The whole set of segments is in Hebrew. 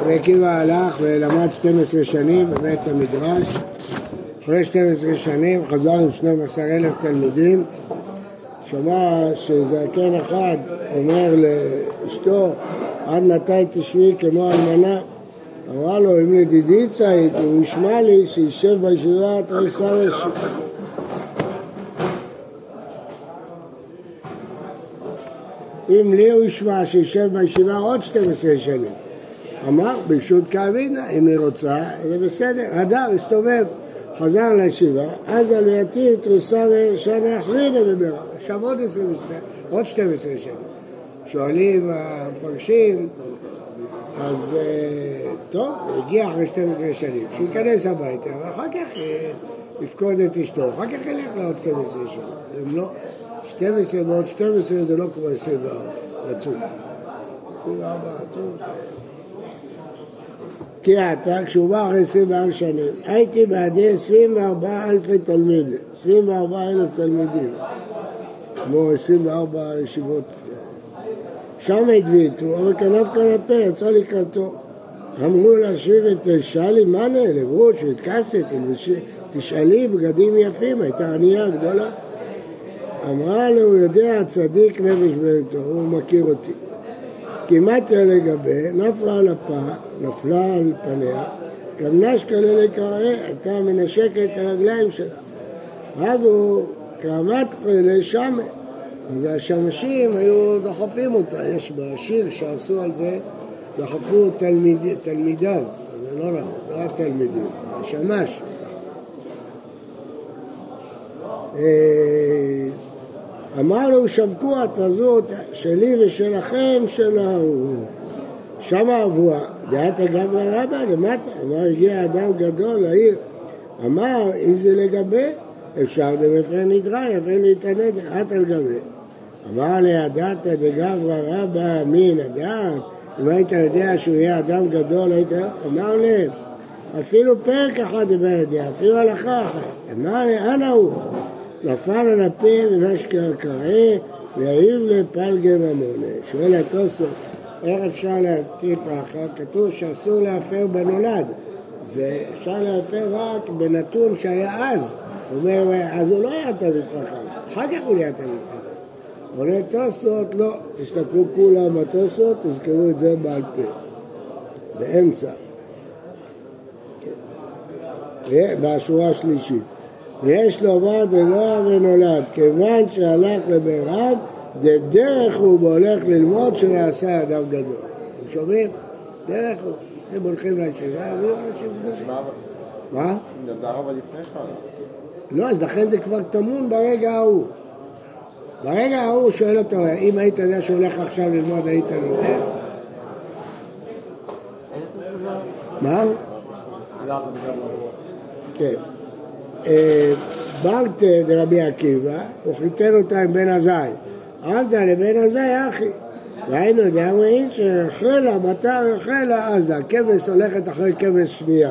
רבי עקיבא הלך ולמד 12 שנים בבית המדרש. אחרי 12 שנים חזר עם 12 אלף תלמידים. שמע שזקן אחד אומר לאשתו, עד מתי תשבי כמו אלמנה? אמרה לו, אם לדידי צעית, הוא ישמע לי שישב בישיבה תריסר ראשית. אם לי הוא ישמע שישב בישיבה עוד 12 שנים. אמר, ברשות כאבינה, אם היא רוצה, זה בסדר. הדר, הסתובב, חזר לישיבה, אז עלייתי תריסר שנה אחרינה בבירה. עכשיו עוד 22, עוד 12 שנים. שואלים המפרשים, אז אה, טוב, הגיע אחרי 12 שנים, שייכנס הביתה, ואחר כך אה, יפקוד את אשתו, אחר כך ילך לעוד 12 שנים. הם לא, 12 ועוד 12 זה לא כמו 24, רצוף. 24 רצוף. כי עתה, כשהוא בא אחרי 24 שנים, הייתי בעדי 24 אלפי תלמידים, 24 אלף תלמידים, כמו 24 ישיבות. שם הדביתו, אבל כנף כנפה, יצא לקראתו. אמרו להשיב את שאלי מאנה, לברוש והתכסת, תשאלי בגדים יפים, הייתה ענייה גדולה. אמרה לו, הוא יודע, צדיק נפש בהמתו, הוא מכיר אותי. כמעט לגבי, נפלה על אפה, נפלה על פניה, גם נשקה ללקראה, הייתה מנשקת את הרגליים שלה. רבו קמת חולה שמה. אז השמשים היו דוחפים אותה, יש בשיר שעשו על זה, דחפו תלמיד, תלמידיו, זה לא נכון, לא התלמידים, השמש. אמרנו שבקו התרזות שלי ושלכם של ההוא. שם אבוה, דעת אגב לרבה למטה, אמר הגיע אדם גדול לעיר, אמר איזה לגבי, אפשר דמפר נדרה, יפה להתענד, את על גבי. אמר לידעת דגברא רבא מן אדם, אם היית יודע שהוא יהיה אדם גדול, היית... אמר להם, אפילו פרק אחד דיבר יודע, אפילו הלכה אחת. אמר לי, אנה הוא? נפל על הפה ונשקר קראה ויעיב לפלגי ממונה. שואל התוספות, איך אפשר להטיל פחד? כתוב שאסור להפר בנולד. זה אפשר להפר רק בנתון שהיה אז. הוא אומר, אז הוא לא היה תלמיד חכם, אחר כך הוא נהיה תלמיד חכם. עונה תוספות, לא, תסתכלו כולם בתוספות, תזכרו את זה בעל פה. באמצע. בשורה השלישית. ויש לומר דנוער ונולד, כיוון שהלך לבעיריו, דרך הוא והולך ללמוד שנעשה אדם גדול. אתם שומעים? דרך הוא. הם הולכים לישיבה, הם יהיו אנשים גדולים. מה? לא, אז לכן זה כבר טמון ברגע ההוא. ברגע ההוא הוא שואל אותו, אם היית יודע שהוא הולך עכשיו ללמוד, היית יודע? מה? כן. ברטה דרבי עקיבא, הוא חיתן אותה עם בן עזאי. עבדה לבן עזאי אחי. והיינו דאמרין שחלה, מטר חלה, אז הכבש הולכת אחרי כבש שנייה.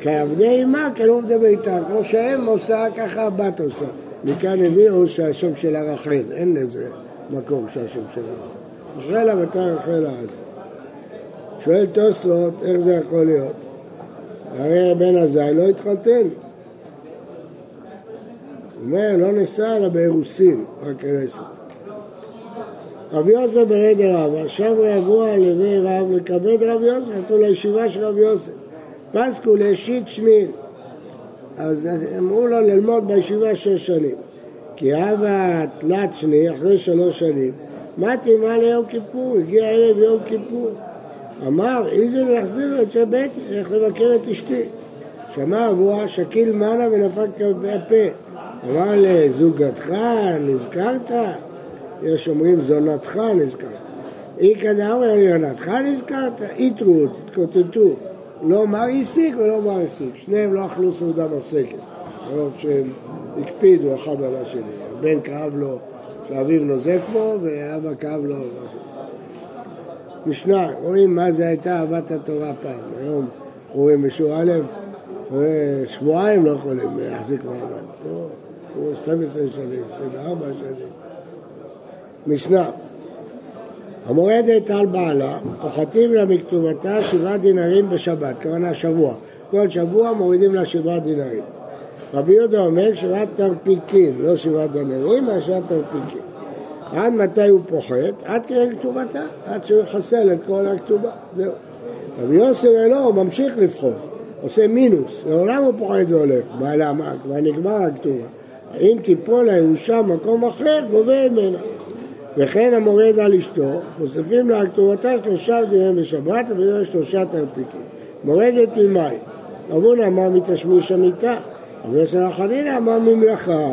כעבדי אמה, כן עובדי ביתה, כמו שהאם עושה, ככה הבת עושה. מכאן הביאו שהשם שלה רחל, אין לזה מקום שהשם שלה רחל. רחלה מטר רחלה אז. שואל תוספות, איך זה יכול להיות? הרי בן עזאי לא התחתן. אומר, לא נישא אלא באירוסין, רק ארסת. רבי יוסף ברגל רב, עכשיו יבוא לוי רב לכבד רבי יוסף, נתנו לישיבה של רבי יוסף. פסקו להשית שמין. אז אמרו לו ללמוד בישיבה שש שנים. כי הווה תלת שני, אחרי שלוש שנים, מה תימה ליום כיפור? הגיע ערב יום כיפור. אמר, איזה להחזיר לו את שביתי, איך לבקר את אשתי. שמע אבוה, שקיל מנה ונפק בפה. אמר לזוגתך נזכרת? יש אומרים זונתך נזכרת. אי כדאמר יונתך נזכרת? איתרו, תתקוטטו. לא מר הפסיק ולא מר הפסיק. שניהם לא אכלו סעודה מפסקת. מרוב שהם הקפידו אחד על השני. הבן כאב לו שאביו נוזף בו ואבא כאב לו. משנה, רואים מה זה הייתה אהבת התורה פעם. היום רואים בשור א', שבועיים לא יכולים להחזיק מעמד. פה 12 שנים, 24 שנים. משנה, המורדת על בעלה, פוחתים לה מכתובתה שבעה דינרים בשבת, כוונה שבוע. כל שבוע מורידים לה שבעה דינרים. רבי יהודה אומר שבעת תרפיקים, לא שבעת דינרים, אלא שבעת תרפיקים. עד מתי הוא פוחת? עד כדי כתובתה, עד שהוא יחסל את כל הכתובה, זהו. רבי יוסי אומר לא, הוא ממשיך לפחות, עושה מינוס, לעולם הוא פוחד והולך, מה למה? כבר נגמר הכתובה. אם תיפול הירושה במקום אחר, גובה ממנה. וכן המורד על אשתו, מוסיפים לה כתובתה שלושה דינים בשבת ובדרך שלושה תרפיקים. מורדת ממים. רבונה אמר מתשמיש המיטה, אבל יסר חנינא אמר ממלאכה.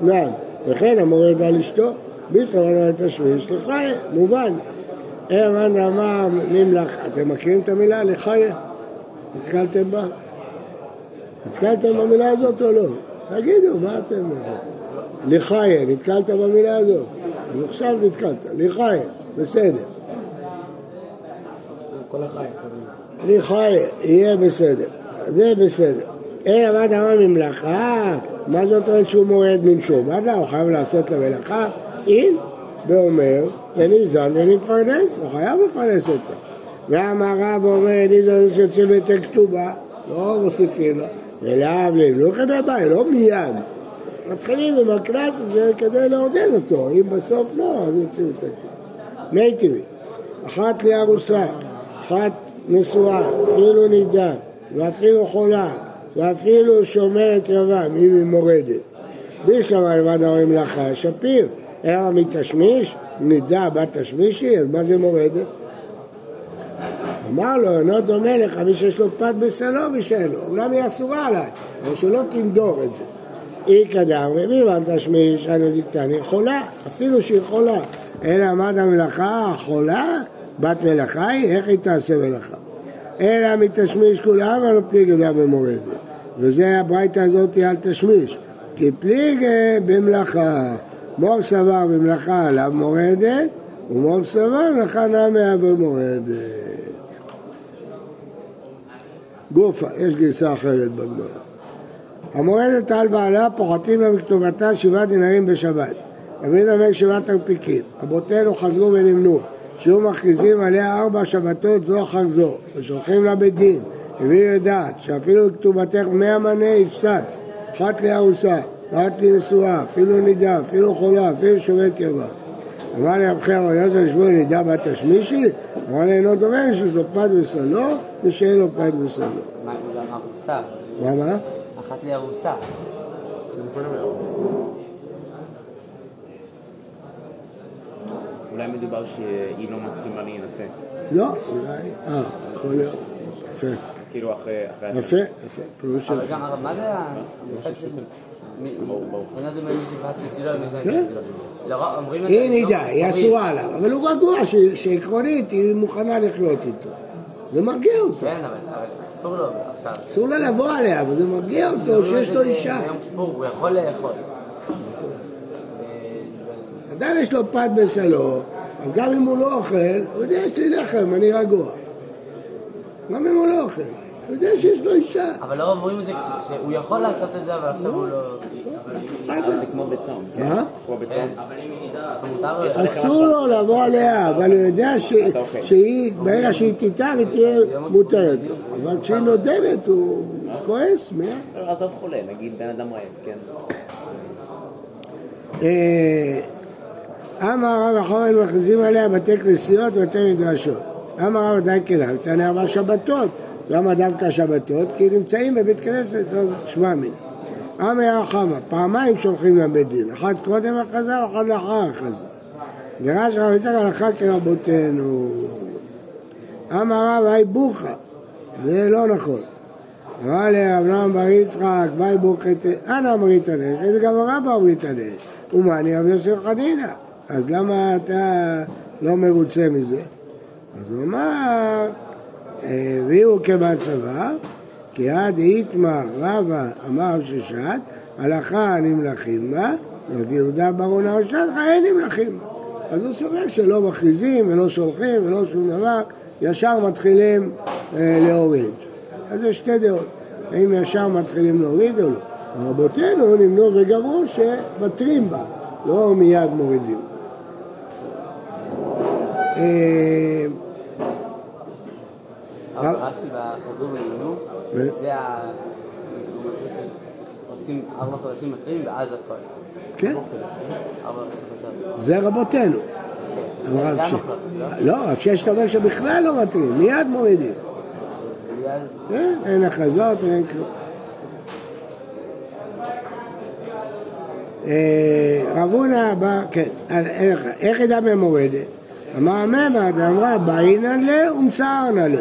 נעם. וכן המורד על אשתו, ביסטרון על תשמיש לחיה, מובן. אמר ממלאכה. אתם מכירים את המילה לחיה? נתקלתם בה? נתקלתם במילה הזאת או לא? תגידו, מה אתם... לחיה, נתקלת במילה הזאת? אז עכשיו נתקלת, לחיה, בסדר. כל החיים. לחיה, יהיה בסדר. זה בסדר. אין עבד אמר ממלאכה, מה זאת אומרת שהוא מורד מנשום? מה הוא חייב לעשות למלאכה? אם ואומר, אני זן ואני מפרנס, הוא חייב לפרנס אותה. ואמר רב ואומר, אני זן שיוצא ביתי כתובה, לא מוסיפים לו. ולהבלים, לא כדי בעיה, לא מיד. מתחילים עם הקנס הזה כדי לעודד אותו, אם בסוף לא, אז יוצאים את הכתובה. מי טבעי, אחת לארוסה, אחת נשואה, אפילו נידה, ואפילו חולה, ואפילו שומרת רבם, אם היא מורדת. בלי שלמה לבד אומרים לך, שפיר, אלא מתשמיש, נידה בת תשמישי, אז מה זה מורדת? אמר לו, אינו דומה לך מי שיש לו פת בסלו ושאין לו, אומנם היא אסורה עליי, אבל שלא תנדור את זה. אי קדם, ומלבד תשמיש, אנו דיקטני חולה, אפילו שהיא חולה. אלא עמד המלאכה החולה, בת מלאכה היא, איך היא תעשה מלאכה? אלא מתשמיש כולם, אבל פליגה במורדת. וזה הברייתא הזאת על תשמיש. כי פליגה במלאכה, מור סבר במלאכה עליו מורדת, ומור סבר מלאכה נמיה ומורדת. גופה, יש גרסה אחרת בגמרא. המורדת על בעלה פוחתים לה מכתובתה שבעה דינרים בשבת. רבי אומר שבעה טרפעיקים. רבותינו חזרו ונמנו, שיהיו מכריזים עליה ארבע שבתות זו אחר זו, ושולחים לה בדין, הוי יודעת שאפילו כתובתיך מאה מנה הפסדת, אחת לארוסה, אחת לנשואה, אפילו נידה, אפילו חולה, אפילו שומרת יבם. אמר ליה רב חייא בר יוסף לשמואל נידה בת תשמישי? לי אינו דומה שיש לו פת בסלו ושאין לו פת בסלו. מה, זה גם ארוסה. מה מה? אחת לי ארוסה. אולי מדובר שהיא לא מסכימה להינשא. לא, אולי, אה, יכול להיות. יפה, כאילו אחרי... יפה, יפה, אבל. גם, הרב, מה זה המשחק של... ומי שפת כן. מסילה. לא. היא לא- נידה, היא אסורה עליו, אבל הוא רגוע שעקרונית היא מוכנה לחיות איתו. זה מרגיע אותו. כן, אבל אסור לו עכשיו. אסור לה לבוא עליה, אבל זה מרגיע אותו שיש לו אישה. הוא יכול לאכול. אדם יש לו פת בסלו, אז גם אם הוא לא אוכל, הוא יודע, יש לי לחם, אני רגוע. גם אם הוא לא אוכל, הוא יודע שיש לו אישה. אבל לא אומרים את זה שהוא יכול לעשות את זה, אבל עכשיו הוא לא... אבל זה כמו בצום. כן? מה? כמו בצום. כן. אסור לו לבוא עליה, אבל הוא יודע ש- שהיא, ברגע שהיא תיטב היא תהיה מותרת. אבל כשהיא נודמת הוא כועס, מה? לא, עזוב חולה, נגיד בן אדם רעב, כן. אה, אמר רב החורן מכריזים עליה בתי כנסיות ובתי מדרשות. אמר רב עדיין כנם, תענה ארבע שבתות. למה דווקא שבתות? כי נמצאים בבית כנסת, לא שמע מן. אמר חמא, פעמיים שולחים להם בית דין, אחת קודם הכרזה ואחת לאחר הכרזה. דרש רב יצחק הלכה כרבותינו. אמר רב היי בוכה, זה לא נכון. אמר לרב נעם בר יצחק, ביי בוכת, אנא אמרית הנש, איזה גמרא באמרית הנש? ומאני רב יוסף חנינא. אז למה אתה לא מרוצה מזה? אז הוא אמר, והוא כמצבה, כי עד איתמר רבא אמר ששת, הלכה נמלכים בה, רבי יהודה ברון הרשת, אין נמלכים בה. אז הוא סובר שלא מכריזים ולא שולחים ולא שום דבר, ישר מתחילים אה, להוריד. אז יש שתי דעות, האם ישר מתחילים להוריד או לא. רבותינו נמנו וגמרו שמתרים בה, לא מיד מורידים. אה, אבל רש"י בחזור לעינו, ו- זה ה... עושים ארבע חודשים מתרים ואז הכל. כן. זה רבותינו. אבל רב זה ש- לא, לא? רב ששת אומר שבכלל לא מתאים, מיד מורידים. כן, אין הכרזות, אין כלום. אה, רב הונא בא, כן, אה, איך ידע ממורדת? אמר הממד, אמרה באינן לה ומצערנה לה.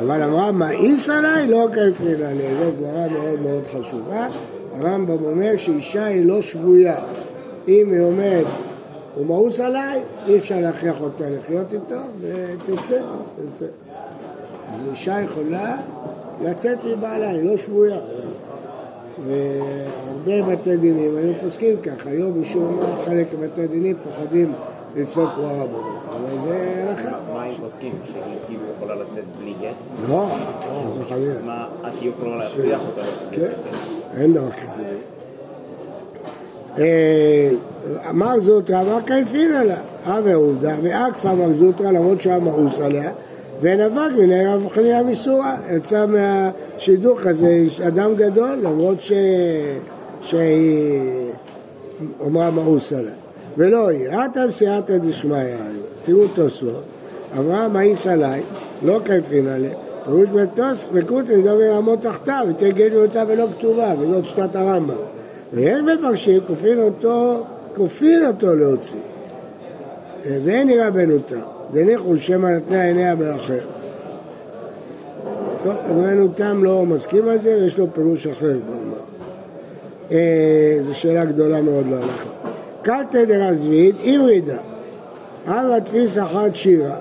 אבל אמרה מאיס עליי לא כיפין עליה. זו גמרא מאוד מאוד חשובה. הרמב"ם אומר שאישה היא לא שבויה. אם היא אומרת, הוא מאוס עליי, אי אפשר להכריח אותה לחיות איתו, ותצא, תצא. אז אישה יכולה לצאת מבעלה, היא לא שבויה. והרבה בתי דינים היו פוסקים כך, היום משום מה חלק מבתי דינים פוחדים לפסוק כמו הרבנות, אבל זה הלכה. הם פוסקים? שהיא יכולה לצאת בלי גט? לא, חס וחלילה. מה, אז שהיא יכולה להכריח אותה? כן, אין דבר כזה. אה, אמר זוטרא, אמר קייפין לה, אה ועובדה, ואקפא אמר זוטרא למרות שהיה מאוס עליה, ונבג מן רב חניה מסורה, יצא מהשידוך הזה אדם גדול, למרות ש... שהיא אמרה מאוס עליה. ולא היא, ראתם סייעתא דשמיא תראו תוספות, אברהם מאיס עליי, לא קייפין עליה, פירוש מטוס וקוטי דובר יעמוד תחתיו, ותהיה גט ויוצא ולא כתובה, וזאת שיטת הרמב"ם. ויש מפרשים, כופין אותו, כופין אותו להוציא. אה, ואין נראה בנותה, דניחו שמא נתנה עיניה באחר. טוב, אז רבנו תם לא מסכים על זה, ויש לו פירוש אחר בגמרא. אה, זו שאלה גדולה מאוד להלכה. קלטה דרזבית, היברידה, הווה תפיס אחת שירה.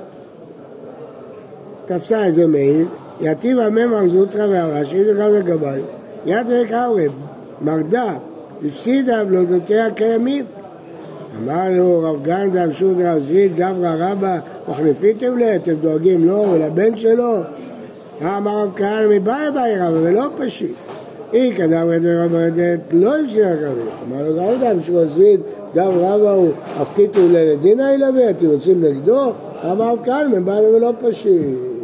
תפסה איזה מעיל, יתיב הממר זוטרא והרש"י, זה גם לגביי. יד וקרב, מרדה, הפסידה בלודותיה קיימים. אמר לו רב גנדה, משום דרזבית, גברא רבא, מחליפיתם לי, אתם דואגים לו ולבן שלו? אמר רב כהנא מבאי באי רבא, ולא פשיט. אי קדם רבא ידעת, לא הפסידה קרבים. אמר לו גנדה, משום דרזבית, גם רבא הוא, הפקיתו לדינא ילווה, אתם יוצאים נגדו? אמר רב כהנא מבאי ולא פשיט.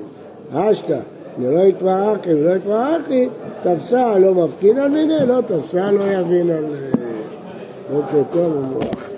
אשתא, לא יתמרחי ולא יתמרחי, תפסה לא מפקין על מיני, לא תפסה לא יבין על... בוקר טוב ומבורך.